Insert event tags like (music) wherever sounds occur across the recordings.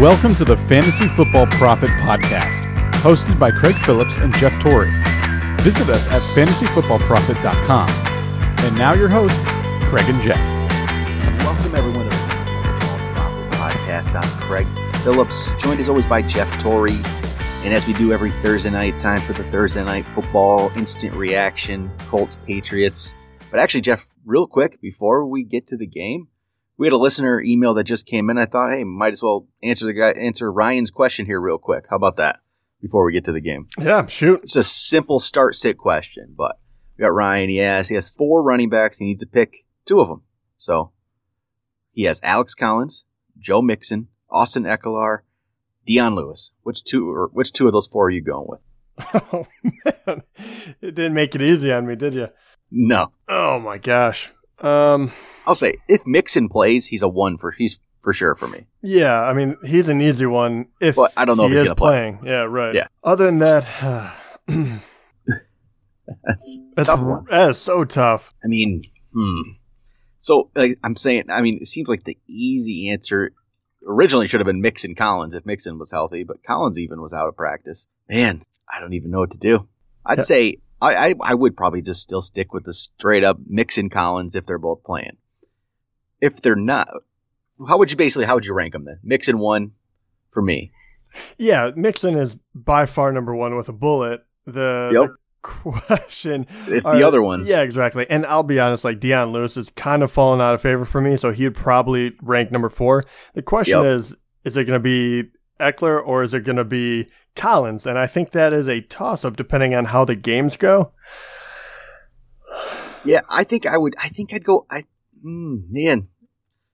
Welcome to the Fantasy Football Prophet Podcast, hosted by Craig Phillips and Jeff Torrey. Visit us at fantasyfootballprophet.com. And now your hosts, Craig and Jeff. Welcome everyone to the Fantasy Football Prophet Podcast. I'm Craig Phillips, joined as always by Jeff Torrey. And as we do every Thursday night, time for the Thursday night football instant reaction, Colts Patriots. But actually, Jeff, real quick before we get to the game, we had a listener email that just came in. I thought, hey, might as well answer the guy answer Ryan's question here real quick. How about that? Before we get to the game. Yeah, shoot. It's a simple start sit question, but we got Ryan. He has he has four running backs. He needs to pick two of them. So he has Alex Collins, Joe Mixon, Austin Ekeler, Dion Lewis. Which two or which two of those four are you going with? (laughs) Oh man, it didn't make it easy on me, did you? No. Oh my gosh. Um, I'll say if Mixon plays, he's a one for he's for sure for me. yeah, I mean he's an easy one if But I don't know he if he's is gonna play. playing. Yeah, right. Yeah. Other than that, (sighs) That's (sighs) that's tough one. that is so tough. I mean, hmm. So like, I'm saying, I mean, it seems like the easy answer originally should have been Mixon Collins if Mixon was healthy, but Collins even was out of practice. Man, I don't even know what to do. I'd Yeah. say I, I I would probably just still stick with the straight up Mixon Collins if they're both playing. If they're not, how would you basically how would you rank them then? Mixon one for me. Yeah, Mixon is by far number one with a bullet. The, Yep. the question It's are- the other ones. Yeah, exactly. And I'll be honest, like Dion Lewis is kind of fallen out of favor for me, so he'd probably rank number four. The question Yep. is, is it going to be Ekeler or is it going to be Collins? And I think that is a toss up depending on how the games go. Yeah, I think I would. I think I'd go. I mm, man,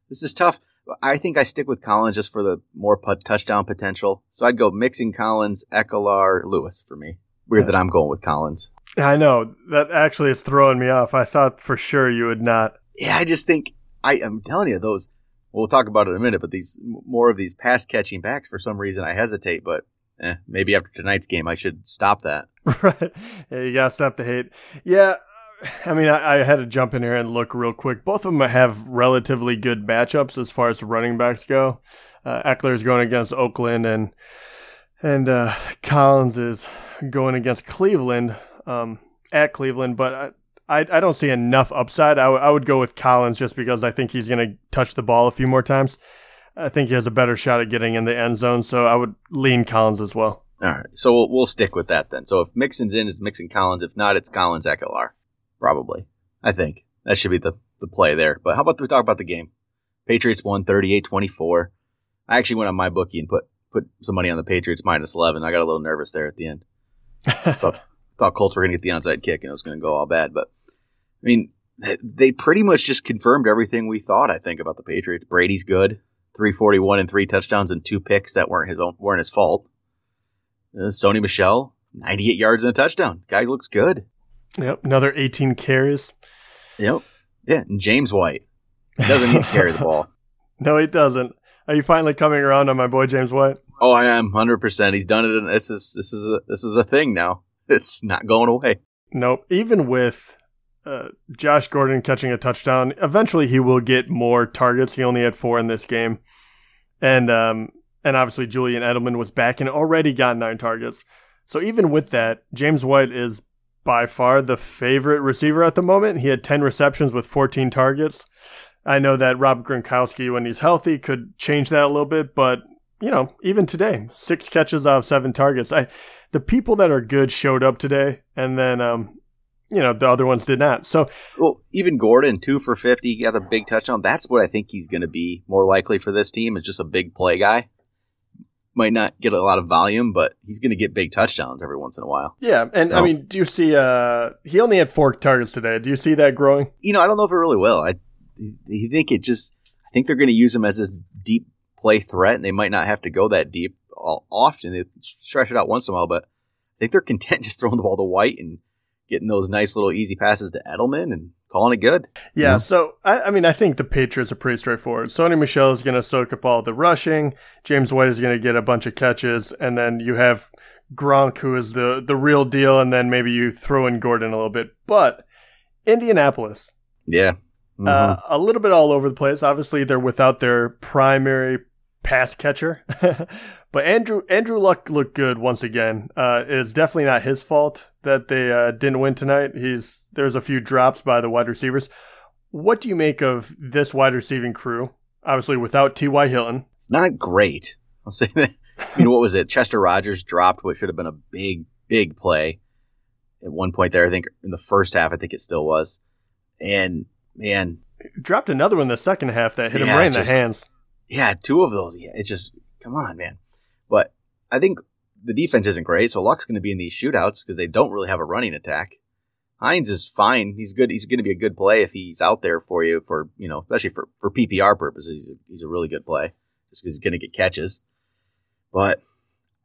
this is tough. I think I stick with Collins just for the more put, touchdown potential. So I'd go Mixon Collins, Ekeler, Lewis for me. Weird Yeah. that I'm going with Collins. I know that actually is throwing me off. I thought for sure you would not. Yeah, I just think I am telling you those. We'll talk about it in a minute, but these more of these pass catching backs for some reason I hesitate. But eh, maybe after tonight's game I should stop that. (laughs) Right. Yeah, you got to stop the hate. Yeah. I mean, I, I had to jump in here and look real quick. Both of them have relatively good matchups as far as running backs go. Uh, is going against Oakland, and and uh, Collins is going against Cleveland um, at Cleveland. But I, I, I don't see enough upside. I, w- I would go with Collins just because I think he's going to touch the ball a few more times. I think he has a better shot at getting in the end zone, so I would lean Collins as well. All right, so we'll, we'll stick with that then. So if Mixon's in, it's Mixon Collins. If not, it's Collins Ekeler. Probably. I think that should be the, the play there. But how about we talk about the game? Patriots won 38-24. I actually went on my bookie and put put some money on the Patriots minus 11. I got a little nervous there at the end. (laughs) Thought, thought Colts were going to get the onside kick and it was going to go all bad. But I mean, they pretty much just confirmed everything we thought. I think about the Patriots. Brady's good, 341 and three touchdowns and two picks that weren't his own weren't his fault. Uh, Sony Michel, 98 yards and a touchdown. Guy looks good. Yep, another 18 carries. Yep. Yeah, and James White he doesn't need to carry the ball. (laughs) No, he doesn't. Are you finally coming around on my boy James White? Oh, I am 100. percent He's done it. And this is this is a, this is a thing now. It's not going away. Nope. Even with uh, Josh Gordon catching a touchdown, eventually he will get more targets. He only had four in this game, and um, and obviously Julian Edelman was back and already got nine targets. So even with that, James White is by far the favorite receiver at the moment. He had ten receptions with fourteen targets. I know that Rob Gronkowski, when he's healthy, could change that a little bit, but you know, even today, six catches out of seven targets. I the people that are good showed up today, and then um, you know, the other ones did not. So Well, even Gordon, two for 50, he got a big touchdown. That's what I think he's going to be more likely for this team. Is just a big play guy. Might not get a lot of volume, but he's going to get big touchdowns every once in a while. yeah, and I mean, do you see? Uh, he only had four targets today. Do you see that growing? You know, I don't know if it really will. I, I think it just. I think they're going to use him as this deep play threat, and they might not have to go that deep often. They stretch it out once in a while, but I think they're content (laughs) just throwing the ball to White and getting those nice little easy passes to Edelman and calling it good. Yeah, Yeah. so I, I mean, I think the Patriots are pretty straightforward. Sony Michel is going to soak up all the rushing. James White is going to get a bunch of catches, and then you have Gronk, who is the the real deal, and then maybe you throw in Gordon a little bit. But Indianapolis, Yeah. Mhm. uh, a little bit all over the place. Obviously, they're without their primary pass catcher. (laughs) but Andrew Andrew Luck looked good once again. Uh, it's definitely not his fault that they uh, didn't win tonight. He's there's a few drops by the wide receivers. What do you make of this wide receiving crew? Obviously, without T.Y. Hilton, it's not great. I'll say that. (laughs) I mean, what was it? Chester Rogers dropped what should have been a big, big play at one point there. I think in the first half, I think it still was. And man, dropped another one in the second half that hit yeah, him right in just, the hands. Yeah, two of those. Yeah, it's just come on, man. But I think the defense isn't great, so Luck's going to be in these shootouts because they don't really have a running attack. Hines is fine. He's good. He's going to be a good play if he's out there for you for you know, especially for for PPR purposes. He's a, he's a really good play just because he's going to get catches. But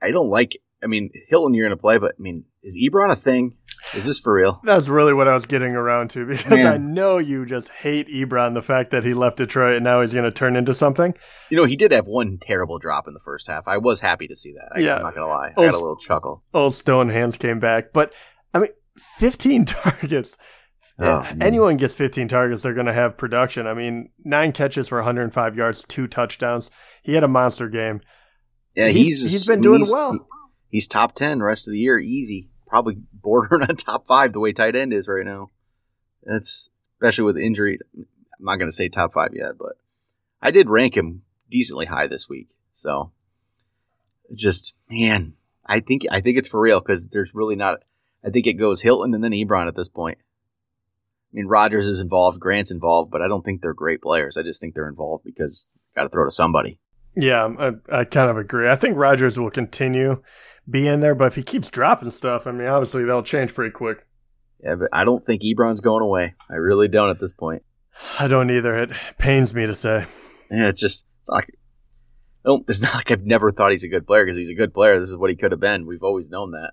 I don't like. I mean, Hilton, you're going to play, but I mean, is Ebron a thing? Is this for real? That's really what I was getting around to because Man. I know you just hate Ebron, the fact that he left Detroit and now he's going to turn into something. You know, he did have one terrible drop in the first half. I was happy to see that. I, yeah. I'm not going to lie. I got a little chuckle. Old Stone Hands came back. But, I mean, 15 (laughs) targets. Oh, Anyone gets 15 targets, they're going to have production. I mean, nine catches for 105 yards, two touchdowns. He had a monster game. Yeah, he's he's, he's been doing he's, well. He's top 10 rest of the year, easy probably bordering (laughs) on top five the way tight end is right now. That's especially with injury. I'm not going to say top five yet, but I did rank him decently high this week. So just man, I think I think it's for real because there's really not. I think it goes Hilton and then Ebron at this point. I mean, Rogers is involved, Grant's involved, but I don't think they're great players. I just think they're involved because got to throw to somebody. Yeah, um, I, I kind of agree. I think Rogers will continue be in there. But if he keeps dropping stuff, I mean, obviously that'll change pretty quick. Yeah, but I don't think Ebron's going away. I really don't at this point. I don't either. It pains me to say. Yeah, it's just it's like don't. It's not like I've never thought he's a good player because he's a good player. This is what he could have been. We've always known that.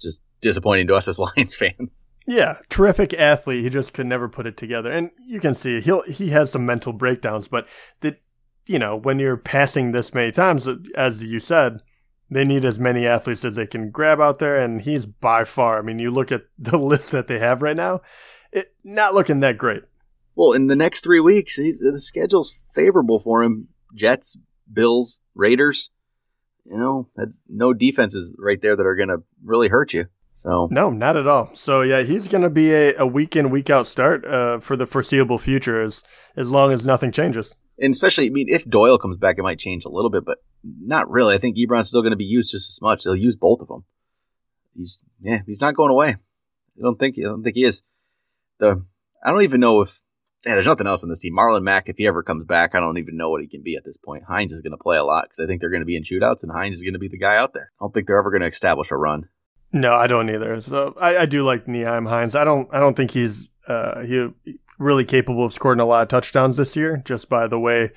Just disappointing to us as (laughs) Lions fans. Yeah, terrific athlete. He just could never put it together, and you can see he'll he has some mental breakdowns. But that you know when you're passing this many times, as you said, they need as many athletes as they can grab out there, and he's by far. I mean, you look at (laughs) the list that they have right now, it not looking that great. Well, in the next three weeks, the schedule's favorable for him: Jets, Bills, Raiders. You know, no defenses right there that are going to really hurt you. So no, not at all. So yeah, he's going to be a, a week in week out start uh, for the foreseeable future, as as long as nothing changes and especially, I mean, if Doyle comes back, it might change a little bit, but not really. I think Ebron's still going to be used just as much. They'll use both of them. He's yeah, he's not going away. I don't think I don't think he is. The I don't even know if yeah, there's nothing else in this team. Marlon Mack, if he ever comes back, I don't even know what he can be at this point. Hines is going to play a lot because I think they're going to be in shootouts, and Hines is going to be the guy out there. I don't think they're ever going to establish a run. No, I don't either. So I, I do like Nyheim Hines. I don't. I don't think he's uh, he really capable of scoring a lot of touchdowns this year just by the way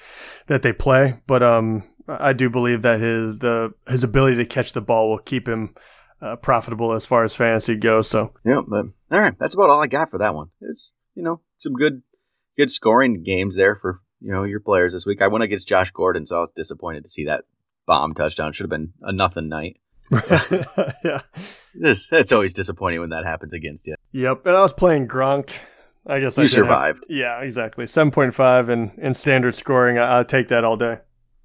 that they play. But um, I do believe that his the his ability to catch the ball will keep him uh, profitable as far as fantasy goes. So yeah, but all right, that's about all I got for that one. It's you know some good good scoring games there for you know your players this week. I went against Josh Gordon, so I was disappointed to see that bomb touchdown. Should have been a nothing night. (laughs) yeah. It's, it's always disappointing when that happens against you. Yep. And I was playing Gronk I guess you I survived. Have, yeah, exactly. Seven point five and in standard scoring, I, will take that all day.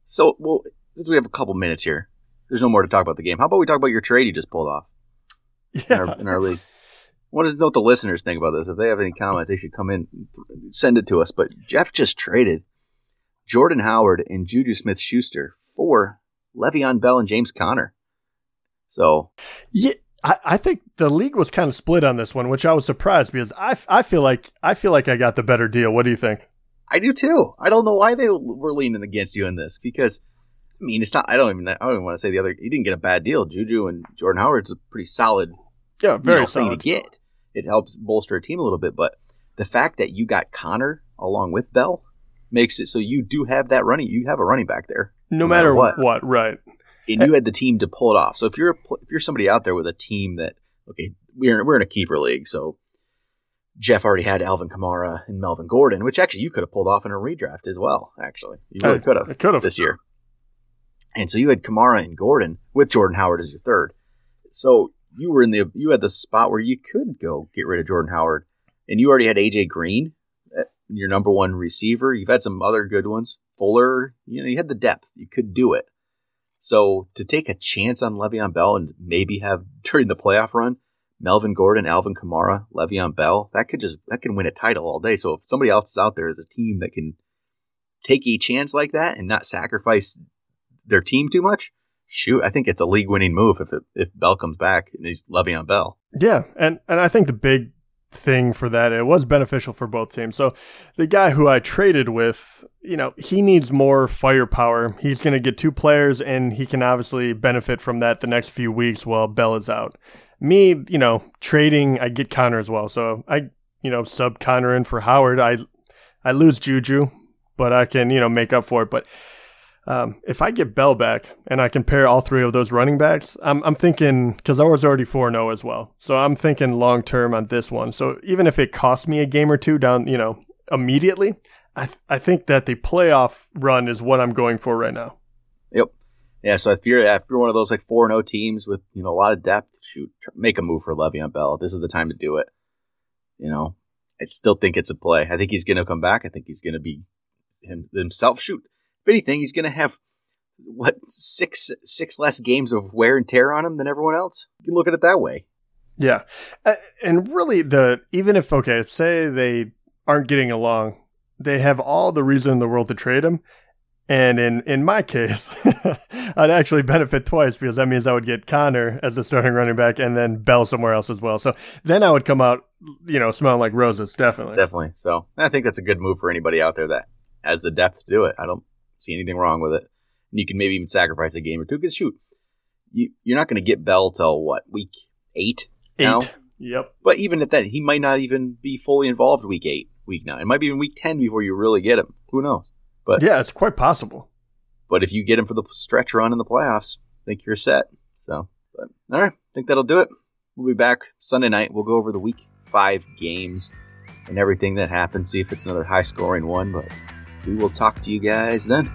So, well, since we have a couple minutes here, there's no more to talk about the game. How about we talk about your trade you just pulled off? Yeah. In our, in our league. What does what the listeners think about this? If they have any comments, they should come in, send it to us. But Jeff just traded Jordan Howard and Juju Smith Schuster for Le'Veon Bell and James Conner. So yeah, I, I think the league was kind of split on this one, which I was surprised because I, I feel like I feel like I got the better deal. What do you think? I do too. I don't know why they were leaning against you in this because I mean it's not. I don't even. I don't even want to say the other. You didn't get a bad deal. Juju and Jordan Howard's a pretty solid. Yeah, very you know, solid. Thing to get. It helps bolster a team a little bit, but the fact that you got Conner along with Bell makes it so you do have that running. You have a running back there, no, no matter, matter what. what. Right and you had the team to pull it off. So if you're a, if you're somebody out there with a team that okay, we're we're in a keeper league, so Jeff already had Alvin Kamara and Melvin Gordon, which actually you could have pulled off in a redraft as well. Actually, you really could have. Could have this year. And so you had Kamara and Gordon with Jordan Howard as your third. So you were in the you had the spot where you could go get rid of Jordan Howard, and you already had AJ Green. Uh, your number one receiver. You've had some other good ones. Fuller, you know, you had the depth. You could do it. So to take a chance on Le'Veon Bell and maybe have (laughs) during the playoff run, Melvin Gordon, Alvin Kamara, Le'Veon Bell, that could just that can win a title all day. So if somebody else is out there as a team that can take a chance like that and not sacrifice their team too much, shoot, I think it's a league winning move if it, if Bell comes back and he's Le'Veon Bell. Yeah, and and I think the big thing for that it was beneficial for both teams. So the guy who I traded with, you know, he needs more firepower. He's going to get two players, and he can obviously benefit from that the next few weeks while Bell is out. Me, you know, trading, I get Conner as well. So I, you know, sub Conner in for Howard. I I lose Juju, but I can, you know, make up for it. But um, if I get Bell back and I compare all three of those running backs, I'm, I'm thinking because I was already 4 0 as well. So I'm thinking long term on this one. So even if it costs me a game or two down, you know, immediately, I, th- I think that the playoff run is what I'm going for right now. Yep. Yeah. So if you're, if you're one of those like 4 0 teams with, you know, a lot of depth, shoot, make a move for Le'Veon Bell. This is the time to do it. You know, I still think it's a play. I think he's going to come back. I think he's going to be him, himself. Shoot if anything, he's going to have what six six less games of wear and tear on him than everyone else. You can look at it that way. Yeah, uh, and really, the even if okay, say they aren't getting along, they have all the reason in the world to trade him. And in, in my case, (laughs) I'd actually benefit twice because that means I would get Conner as the starting running back and then Bell somewhere else as well. So then I would come out, you know, smelling like roses, definitely. Definitely. So I think that's a good move for anybody out there that has the depth to do it. I don't see anything wrong with it. And you can maybe even sacrifice a game or two because shoot, you, you're not going to get Bell till what week eight? Eight. Now? Yep. But even at that, he might not even be fully involved week eight, week nine. It might be even week ten before you really get him. Who knows? But yeah, it's quite possible. But if you get him for the stretch run in the playoffs, I think you're set. So, but all right, I think that'll do it. We'll be back Sunday night. We'll go over the week five games and everything that happened. See if it's another high scoring one. But we will talk to you guys then.